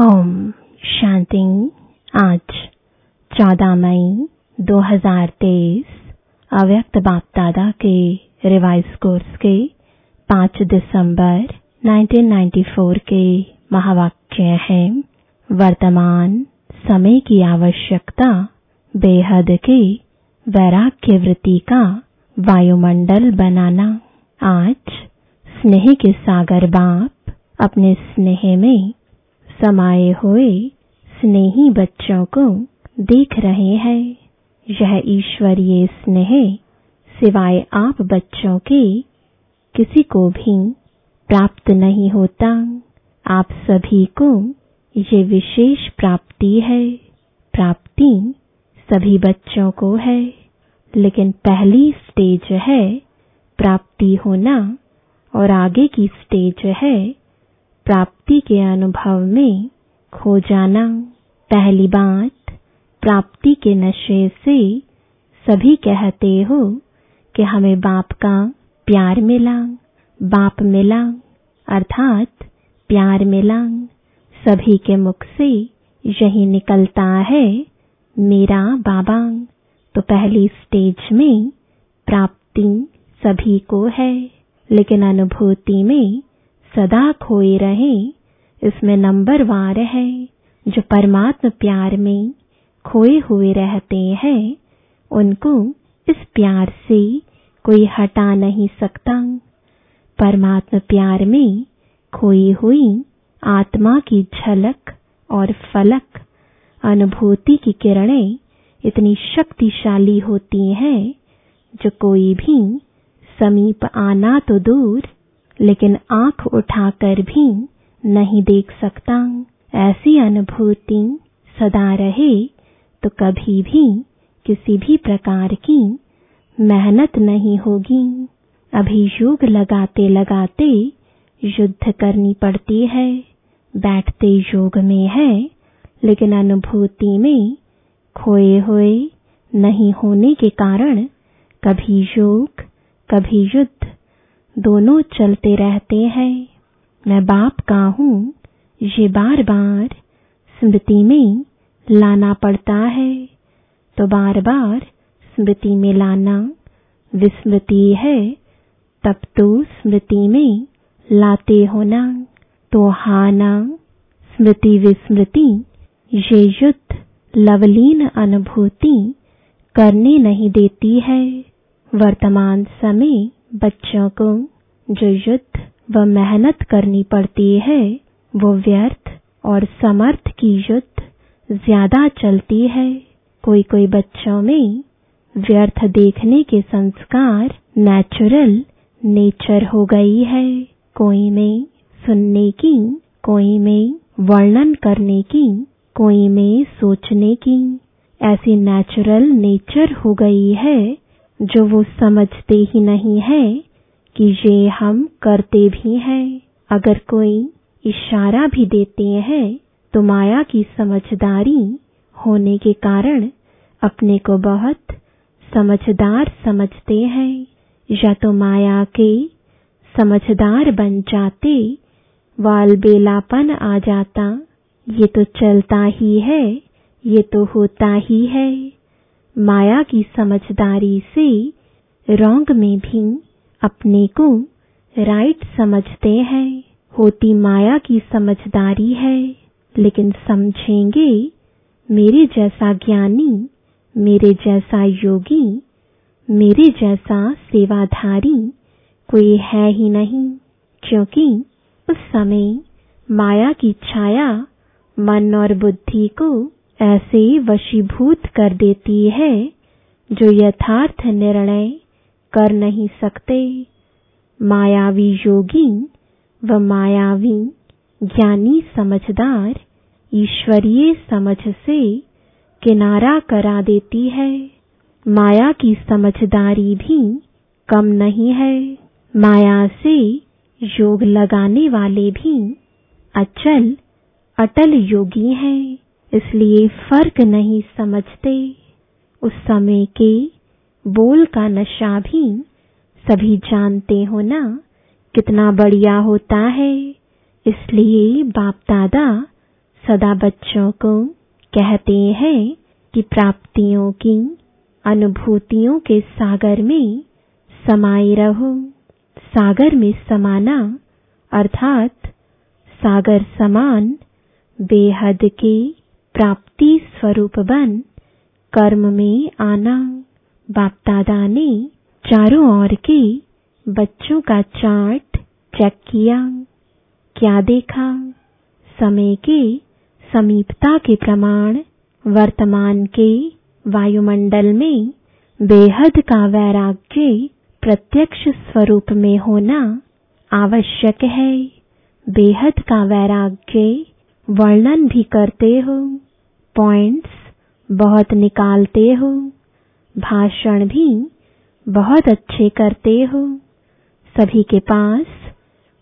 ओम शांति आज 14 मई 2023 अव्यक्त बाप दादा के रिवाइज कोर्स के 5 दिसंबर 1994 के महावाक्य है। वर्तमान समय की आवश्यकता बेहद के वैराग्य वृत्ति का वायुमंडल बनाना। आज स्नेह के सागर बाप अपने स्नेह में समाये हुए स्नेही बच्चों को देख रहे हैं। यह ईश्वरीय स्नेह सिवाय आप बच्चों के किसी को भी प्राप्त नहीं होता। आप सभी को ये विशेष प्राप्ति है। प्राप्ति सभी बच्चों को है। लेकिन पहली स्टेज है प्राप्ति होना और आगे की स्टेज है प्राप्ति के अनुभव में खो जाना पहली बात, प्राप्ति के नशे से सभी कहते हो कि हमें बाप का प्यार मिला, बाप मिला, अर्थात प्यार मिला। सभी के मुख से यही निकलता है, मेरा बाबा। तो पहली स्टेज में प्राप्ति सभी को है, लेकिन अनुभूति में सदा खोए रहे, इसमें नंबर वार है, जो परमात्म प्यार में खोए हुए रहते हैं, उनको इस प्यार से कोई हटा नहीं सकता। परमात्म प्यार में खोई हुई आत्मा की झलक और फलक, अनुभूति की किरणें इतनी शक्तिशाली होती हैं, जो कोई भी समीप आना तो दूर लेकिन आँख उठाकर भी नहीं देख सकता। ऐसी अनुभूति सदा रहे तो कभी भी किसी भी प्रकार की मेहनत नहीं होगी। अभी योग लगाते लगाते युद्ध करनी पड़ती है, बैठते योग में है, लेकिन अनुभूति में खोए हुए नहीं होने के कारण कभी योग, कभी युद्ध दोनों चलते रहते हैं। मैं बाप का हूँ। ये बार बार स्मृति में लाना पड़ता है। तो बार बार स्मृति में लाना विस्मृति है। तब तो स्मृति में लाते होना तो हाना स्मृति विस्मृति, ये युद्ध लवलीन अनुभूति करने नहीं देती है। वर्तमान समय बच्चों को जो युद्ध व मेहनत करनी पड़ती है, वो व्यर्थ और समर्थ की युद्ध ज़्यादा चलती है। कोई कोई बच्चों में व्यर्थ देखने के संस्कार नेचुरल नेचर हो गई है। कोई में सुनने की, कोई में वर्णन करने की, कोई में सोचने की। ऐसी नेचुरल नेचर हो गई है जो वो समझते ही नहीं है कि ये हम करते भी हैं। अगर कोई इशारा भी देते हैं तो माया की समझदारी होने के कारण अपने को बहुत समझदार समझते हैं। या तो माया के समझदार बन जाते वाल बेलापन आ जाता, ये तो चलता ही है, ये तो होता ही है। माया की समझदारी से रोंग में भी अपने को राइट समझते हैं। होती माया की समझदारी है, लेकिन समझेंगे, मेरे जैसा ज्ञानी, मेरे जैसा योगी, मेरे जैसा सेवाधारी कोई है ही नहीं, क्योंकि उस समय माया की छाया, मन और बुद्धि को ऐसे वशीभूत कर देती है, जो यथार्थ निर्णय कर नहीं सकते। मायावी योगी व मायावी ज्ञानी समझदार ईश्वरीय समझ से किनारा करा देती है। माया की समझदारी भी कम नहीं है। माया से योग लगाने वाले भी अचल, अटल योगी हैं। इसलिए फ़र्क नहीं समझते उस समय के बोल का नशा भी सभी जानते हो ना कितना बढ़िया होता है। इसलिए बाप दादा सदा बच्चों को कहते हैं कि प्राप्तियों की अनुभूतियों के सागर में समाये रहो। सागर में समाना अर्थात सागर समान बेहद के प्राप्ति स्वरूप बन कर्म में आना बापदादा ने चारों ओर के, बच्चों का चार्ट चेक किया। क्या देखा? समय के, समीपता के प्रमाण, वर्तमान के, वायुमंडल में, बेहद का वैराग्य, प्रत्यक्ष स्वरूप में होना आवश्यक है। बेहद का वैराग्य, वर्णन भी करते हो। पॉइंट्स बहुत निकालते हो। भाषण भी बहुत अच्छे करते हो। सभी के पास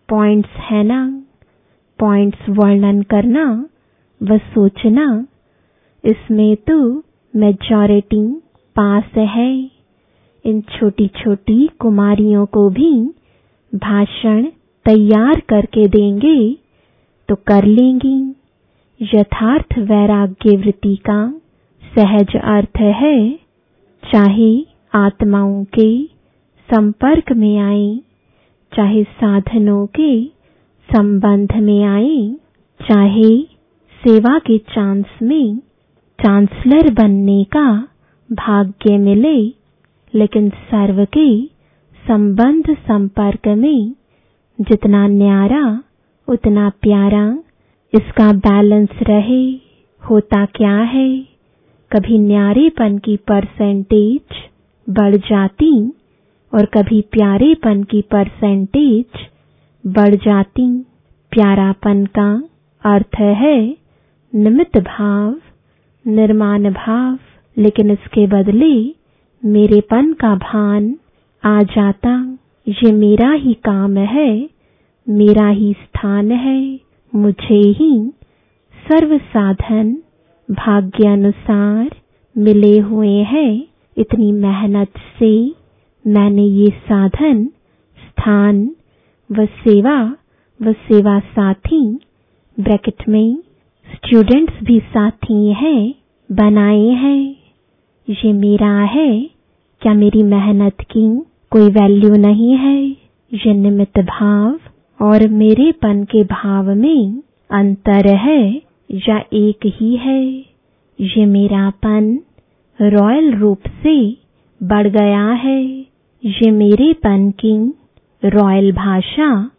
पॉइंट्स है ना? पॉइंट्स वर्णन करना व सोचना, इसमें तो मेजॉरिटी पास है। इन छोटी छोटी कुमारियों को भी भाषण तैयार करके देंगे तो कर लेंगी। यथार्थ वैराग्य वृत्ति का सहज अर्थ है, चाहे आत्माओं के संपर्क में आए, चाहे साधनों के संबंध में आए, चाहे सेवा के चांस में चांसलर बनने का भाग्य मिले, लेकिन सर्व के संबंध संपर्क में जितना न्यारा, उतना प्यारा इसका बैलेंस रहे, होता क्या है? कभी न्यारेपन की परसेंटेज बढ़ जाती और कभी प्यारेपन की परसेंटेज बढ़ जाती। प्यारापन का अर्थ है निमित्त भाव, निर्माण भाव, लेकिन इसके बदले मेरेपन का भान आ जाता। ये मेरा ही काम है, मेरा ही स्थान है। मुझे ही सर्व साधन भाग्यानुसार मिले हुए हैं। इतनी मेहनत से मैंने ये साधन, स्थान व सेवा व सेवा साथी, ब्रैकेट में स्टूडेंट्स भी साथी हैं, बनाए हैं। ये मेरा है। क्या मेरी मेहनत की कोई वैल्यू नहीं है? ये निमित्त भाव और मेरेपन के भाव में अंतर है, या एक ही है। ये मेरापन रॉयल रूप से बढ़ गया है। ये मेरेपन की रॉयल भाषा,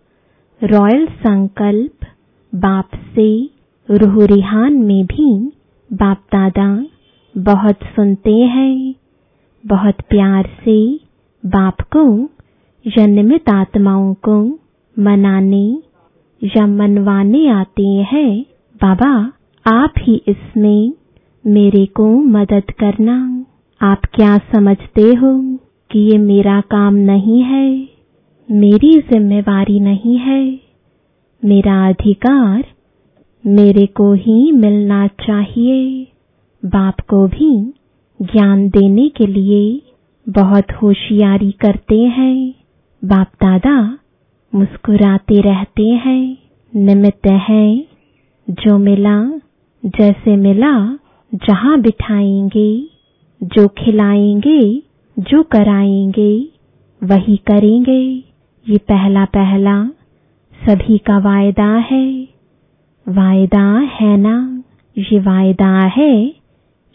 रॉयल संकल्प, बाप से रूह रिहान में भी बाप दादा बहुत सुनते हैं। बहुत प्यार से बाप को या आत्माओं को मनाने या मनवाने आते हैं, बाबा, आप ही इसमें मेरे को मदद करना। आप क्या समझते हो कि ये मेरा काम नहीं है? मेरी जिम्मेवारी नहीं है। मेरा अधिकार मेरे को ही मिलना चाहिए। बाप को भी ज्ञान देने के लिए बहुत होशियारी करते हैं। बाप दादा मुस्कुराते रहते हैं, निमित्त है, जो मिला, जैसे मिला, जहाँ बिठाएँगे, जो खिलाएँगे, जो कराएँगे, वही करेंगे। ये पहला पहला सभी का वायदा है। वायदा है ना? ये वायदा है,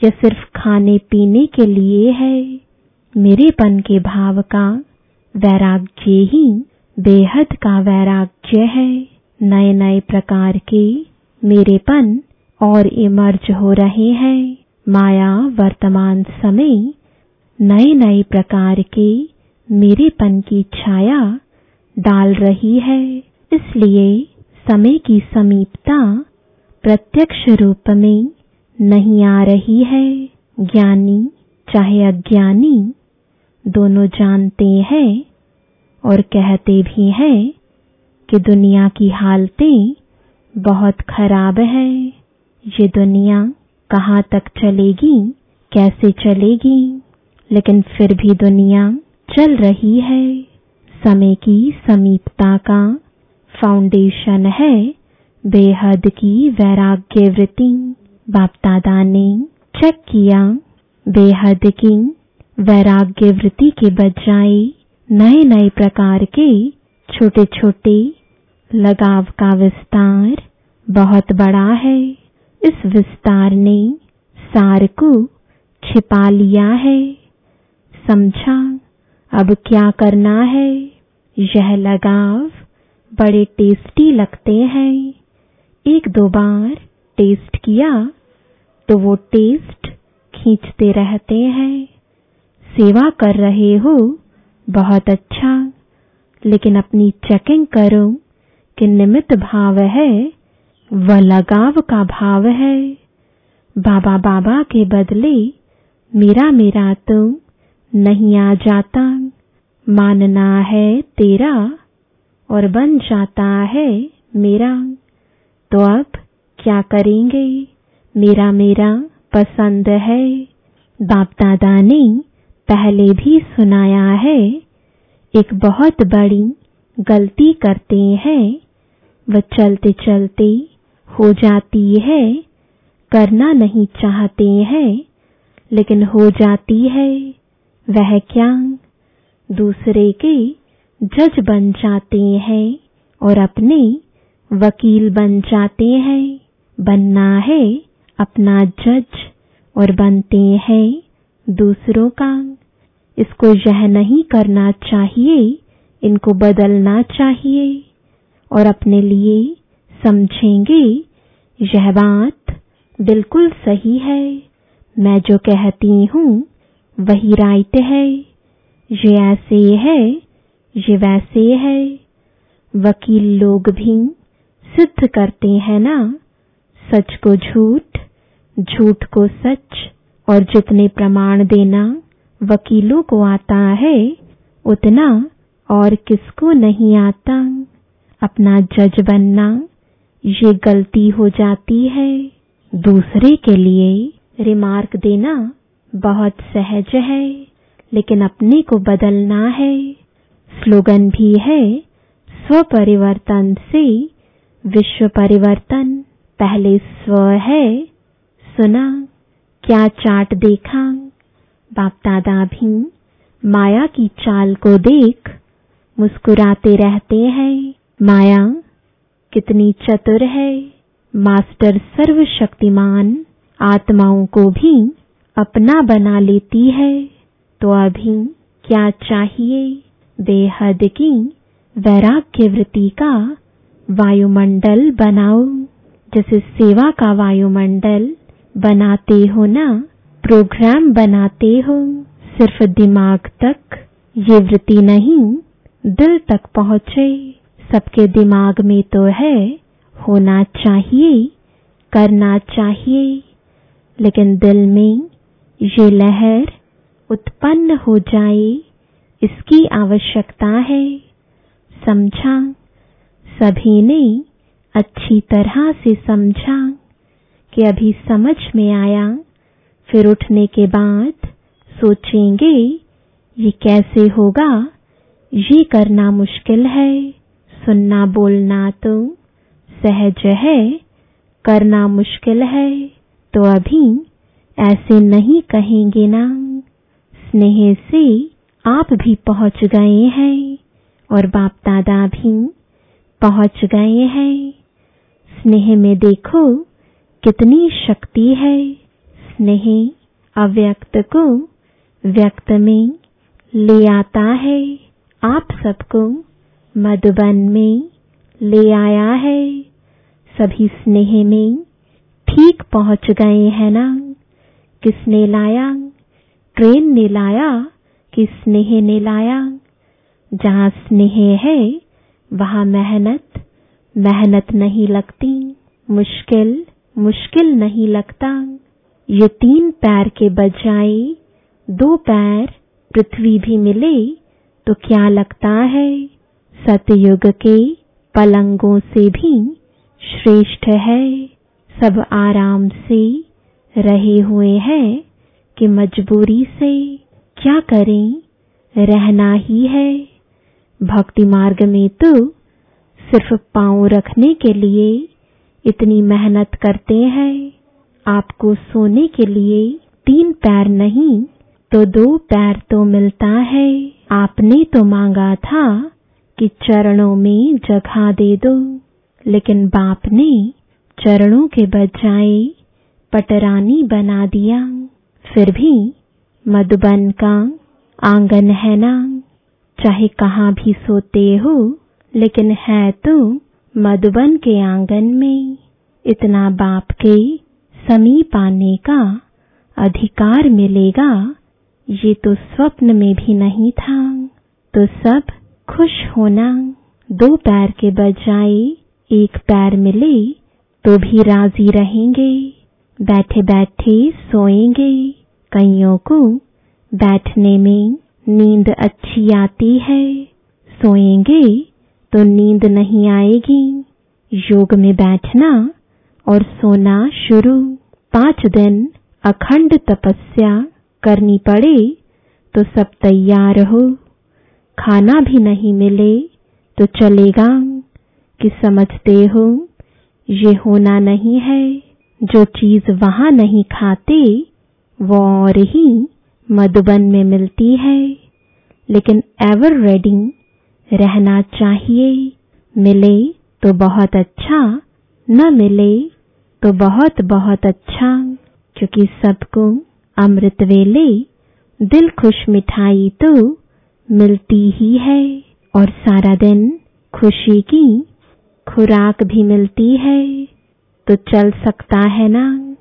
या सिर्फ़ खाने पीने के लिए है। मेरेपन के भाव का वैराग्य ही बेहद का वैराग्य है नए नए प्रकार के मेरेपन और इमर्ज हो रहे हैं। माया वर्तमान समय नए नए प्रकार के मेरेपन की छाया डाल रही है। इसलिए समय की समीपता प्रत्यक्ष रूप में नहीं आ रही है। ज्ञानी चाहे अज्ञानी दोनों जानते हैं और कहते भी हैं कि दुनिया की हालतें बहुत खराब है। ये दुनिया कहाँ तक चलेगी, कैसे चलेगी, लेकिन फिर भी दुनिया चल रही है। समय की समीपता का फाउंडेशन है। बेहद की वैराग्य वृत्ति बाप दादा ने चेक किया। बेहद की वैराग्य वृत्ति के बजाय नए नए प्रकार के छोटे छोटे लगाव का विस्तार बहुत बड़ा है। इस विस्तार ने सार को छिपा लिया है। समझा, अब क्या करना है? यह लगाव बड़े टेस्टी लगते हैं। एक दो बार टेस्ट किया तो वो टेस्ट खींचते रहते हैं। सेवा कर रहे हो बहुत अच्छा लेकिन अपनी चेकिंग करो कि निमित्त भाव है, वह लगाव का भाव है। बाबा बाबा के बदले मेरा मेरा तो नहीं आ जाता। मानना है तेरा और बन जाता है मेरा। तो अब क्या करेंगे? मेरा मेरा पसंद है। बाप दादा ने पहले भी सुनाया है, एक बहुत बड़ी गलती करते हैं, वह चलते चलते हो जाती है, करना नहीं चाहते हैं, लेकिन हो जाती है, वह क्या दूसरे के जज बन जाते हैं और अपने वकील बन जाते हैं, बनना है अपना जज और बनते हैं। दूसरों का। इसको यह नहीं करना चाहिए, इनको बदलना चाहिए और अपने लिए समझेंगे, यह बात बिल्कुल सही है। मैं जो कहती हूँ, वही राइट है। ये ऐसे है, ये वैसे है। वकील लोग भी सिद्ध करते हैं ना, सच को झूठ झूठ को सच और जितने प्रमाण देना वकीलों को आता है, उतना और किसको नहीं आता। अपना जज बनना, ये गलती हो जाती है। दूसरे के लिए रिमार्क देना बहुत सहज है, लेकिन अपने को बदलना है। स्लोगन भी है स्व परिवर्तन से विश्व परिवर्तन पहले स्व है, सुना। क्या चाट देखा? बाप दादा भी, माया की चाल को देख, मुस्कुराते रहते हैं। माया, कितनी चतुर है। मास्टर सर्वशक्तिमान, आत्माओं को भी अपना बना लेती है। तो अभी क्या चाहिए? बेहद की वैराग्य वृत्ति का वायुमंडल बनाओ, जैसे सेवा का वायुमंडल बनाते हो ना? प्रोग्राम बनाते हो? सिर्फ़ दिमाग तक ये वृत्ति नहीं, दिल तक पहुँचे। सबके दिमाग में तो है, होना चाहिए, करना चाहिए। लेकिन दिल में ये लहर उत्पन्न हो जाए, इसकी आवश्यकता है। समझा? सभी ने अच्छी तरह से समझा। कि अभी समझ में आया। फिर उठने के बाद सोचेंगे, ये कैसे होगा? ये करना मुश्किल है। सुनना बोलना तो सहज है। करना मुश्किल है। तो अभी ऐसे नहीं कहेंगे ना। स्नेह से आप भी पहुँच गए हैं और बाप दादा भी पहुँच गए हैं। स्नेह में देखो कितनी शक्ति है। स्नेह अव्यक्त को व्यक्त में ले आता है। आप सबको मधुबन में ले आया है। सभी स्नेह में ठीक पहुँच गए हैं ना। किसने लाया? ट्रेन ने लाया? कि स्नेह ने लाया? जहाँ स्नेह है, वहाँ मेहनत मेहनत नहीं लगती, मुश्किल मुश्किल नहीं लगता। ये तीन पैर के बजाय दो पैर पृथ्वी भी मिले तो क्या लगता है सतयुग के पलंगों से भी श्रेष्ठ है? सब आराम से रहे हुए हैं कि मजबूरी से क्या करें? रहना ही है। भक्ति मार्ग में तो सिर्फ़ पाँव रखने के लिए इतनी मेहनत करते हैं। आपको सोने के लिए तीन पैर नहीं तो दो पैर तो मिलता है। आपने तो मांगा था कि चरणों में जगह दे दो, लेकिन बाप ने चरणों के बजाय पटरानी बना दिया। फिर भी मधुबन का आँगन है ना? चाहे कहाँ भी सोते हो, लेकिन है तो मधुबन के आँगन में इतना बाप के समीप आने का अधिकार मिलेगा, ये तो स्वप्न में भी नहीं था। तो सब खुश होना, दो पैर के बजाय एक पैर मिले तो भी राज़ी रहेंगे। बैठे बैठे सोएँगे, कईयों को बैठने में नींद अच्छी आती है। सोएँगे तो नींद नहीं आएगी। योग में बैठना और सोना शुरू। पाँच दिन अखंड तपस्या करनी पड़े तो सब तैयार हो। खाना भी नहीं मिले तो चलेगा। कि समझते हो, ये होना नहीं है। जो चीज़ वहाँ नहीं खाते, वो और ही मधुबन में मिलती है। लेकिन एवर रेडी रहना चाहिए। मिले तो बहुत अच्छा न मिले तो बहुत बहुत अच्छा। क्योंकि सबको अमृत वेले, दिल खुश मिठाई तो मिलती ही है। और सारा दिन खुशी की खुराक भी मिलती है। तो चल सकता है ना?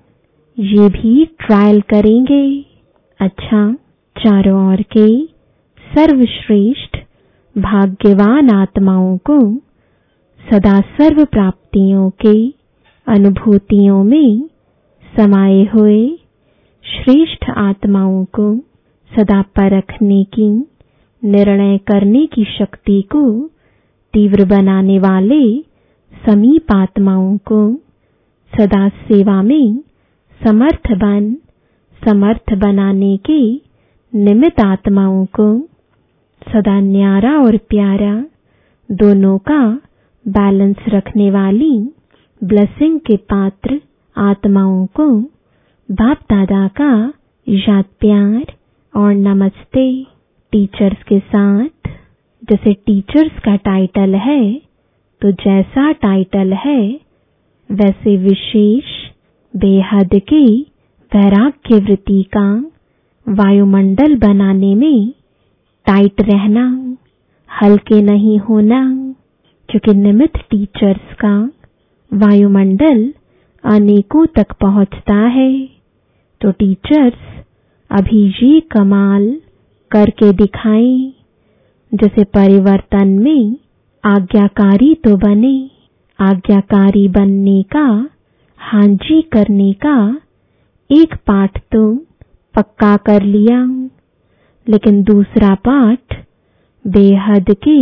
ये भी ट्रायल करेंगे। अच्छा चारों ओर के सर्वश्रेष्ठ भाग्यवान आत्माओं को सदा सर्व प्राप्तियों के अनुभूतियों में समाये हुए श्रेष्ठ आत्माओं को सदा परखने की, निर्णय करने की शक्ति को तीव्र बनाने वाले समीप आत्माओं को सदा सेवा में समर्थ बन, समर्थ बनाने के निमित्त आत्माओं को सदा न्यारा और प्यारा, दोनों का बैलेंस रखने वाली ब्लेसिंग के पात्र आत्माओं को बाप दादा का याद प्यार और नमस्ते टीचर्स के साथ। जैसे टीचर्स का टाइटल है तो जैसा टाइटल है, वैसे विशेष बेहद की वैराग्य वृत्ति का वायुमंडल बनाने में टाइट रहना, हल्के नहीं होना, क्योंकि निमित टीचर्स का वायुमंडल अनेकों तक पहुँचता है। तो टीचर्स अभी ये कमाल करके दिखाएँ, जैसे परिवर्तन में आज्ञाकारी तो बने। आज्ञाकारी बनने का, हांजी करने का एक पाठ तो पक्का कर लिया। लेकिन दूसरा पाठ बेहद के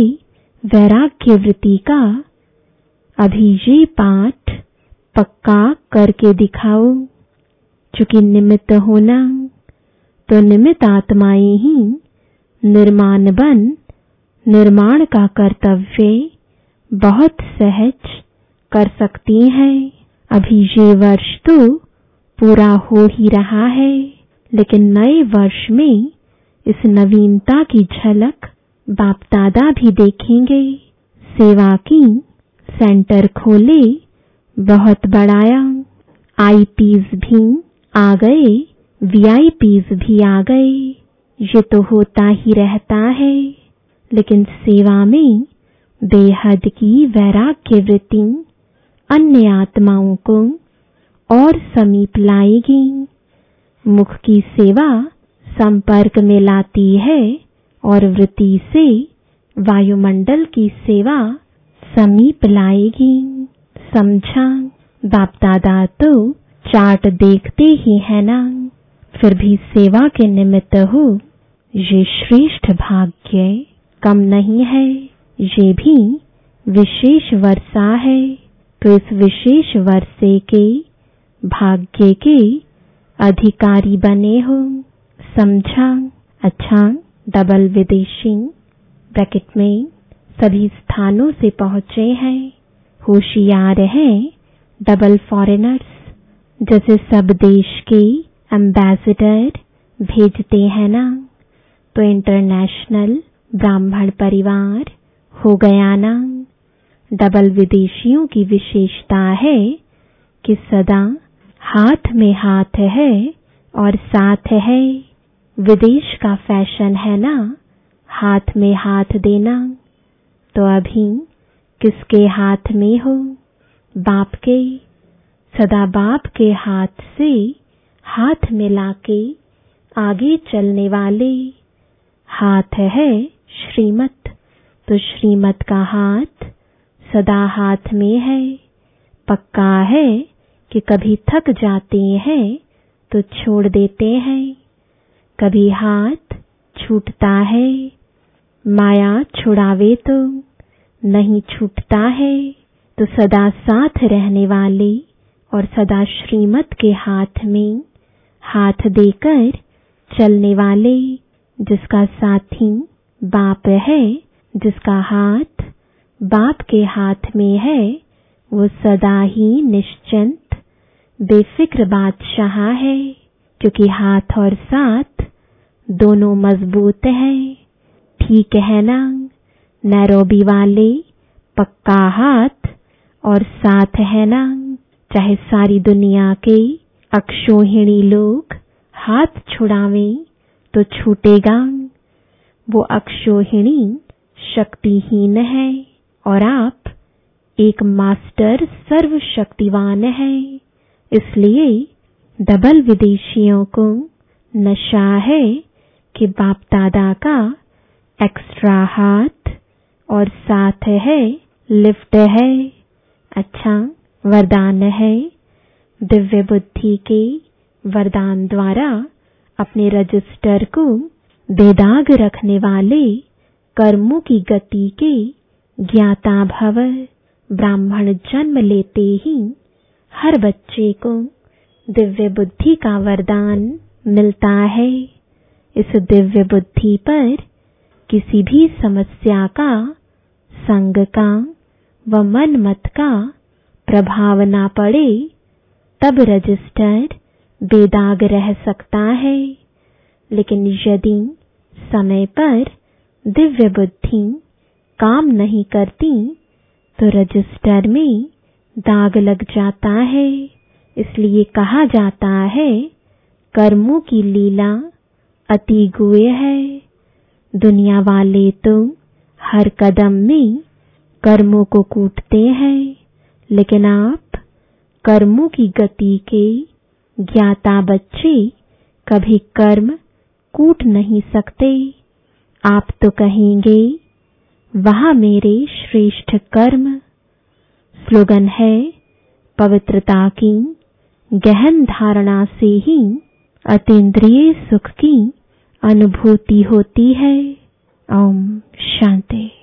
वैराग्य वृत्ति का अभी ये पाठ पक्का करके दिखाओ। चूँकि निमित्त होना तो निमित्त आत्माएँ ही निर्माण बन, निर्माण का कर्तव्य बहुत सहज कर सकती हैं। अभी ये वर्ष तो पूरा हो ही रहा है, लेकिन नए वर्ष में इस नवीनता की झलक बाप दादा भी देखेंगे। सेवा की सेंटर खोले, बहुत बढ़ाया। आईपीज भी आ गए, वीआईपीज भी आ गए। ये तो होता ही रहता है, लेकिन सेवा में बेहद की वैराग्य वृत्ति अन्य आत्माओं को और समीप लाएगी। मुख की सेवा संपर्क में लाती है और वृत्ति से वायुमंडल की सेवा समीप लाएगी। समझा? बाप दादा तो चार्ट देखते ही है ना? फिर भी सेवा के निमित्त हो। ये श्रेष्ठ भाग्य कम नहीं है। ये भी विशेष वर्षा है। तो इस विशेष वर्षे के भाग्य के अधिकारी बने हो। समझा अच्छा डबल विदेशी ब्रैकेट में सभी स्थानों से पहुँचे हैं। होशियार हैं डबल फॉरेनर्स जैसे सब देश के एम्बेसडर भेजते हैं ना। तो इंटरनेशनल ब्राह्मण परिवार हो गया ना। डबल विदेशियों की विशेषता है कि सदा हाथ में हाथ है और साथ है। विदेश का फ़ैशन है ना? हाथ में हाथ देना। तो अभी किसके हाथ में हो? बाप के। सदा बाप के हाथ से हाथ मिला के आगे चलने वाले। हाथ है श्रीमत। तो श्रीमत का हाथ सदा हाथ में है। पक्का है कि कभी थक जाते हैं तो छोड़ देते हैं। कभी हाथ छूटता है, माया छुड़ावे तो नहीं छूटता है तो सदा साथ रहने वाले और सदा श्रीमत के हाथ में हाथ देकर चलने वाले, जिसका साथी बाप है, जिसका हाथ बाप के हाथ में है, वो सदा ही निश्चिंत, बेफिक्र बादशाह है, क्योंकि हाथ और साथ दोनों मज़बूत हैं। ठीक है ना नैरोबी वाले, पक्का हाथ और साथ है ना चाहे सारी दुनिया के अक्षोहिणी लोग हाथ छुड़ावे तो छूटेगा वो अक्षोहिणी शक्तिहीन है और आप एक मास्टर सर्वशक्तिवान है। इसलिए डबल विदेशियों को नशा है कि बाप दादा का एक्स्ट्रा हाथ और साथ है लिफ्ट है अच्छा वरदान है। दिव्य बुद्धि के वरदान द्वारा अपने रजिस्टर को बेदाग रखने वाले कर्मों की गति के ज्ञाता भव ब्राह्मण जन्म लेते ही हर बच्चे को दिव्य बुद्धि का वरदान मिलता है। इस दिव्य बुद्धि पर किसी भी समस्या का, संग का व मन मत का प्रभाव ना पड़े, तब रजिस्टर बेदाग रह सकता है। लेकिन यदि समय पर दिव्य बुद्धि काम नहीं करती तो रजिस्टर में दाग लग जाता है। इसलिए कहा जाता है, कर्मों की लीला अति गुए है। दुनिया वाले तो हर कदम में कर्मों को कूटते हैं। लेकिन आप कर्मों की गति के ज्ञाता बच्चे कभी कर्म कूट नहीं सकते। आप तो कहेंगे, वहाँ मेरे श्रेष्ठ कर्म। स्लोगन है, पवित्रता की गहन धारणा से ही अतीन्द्रिय सुख की अनुभूति होती है। ओम शांति।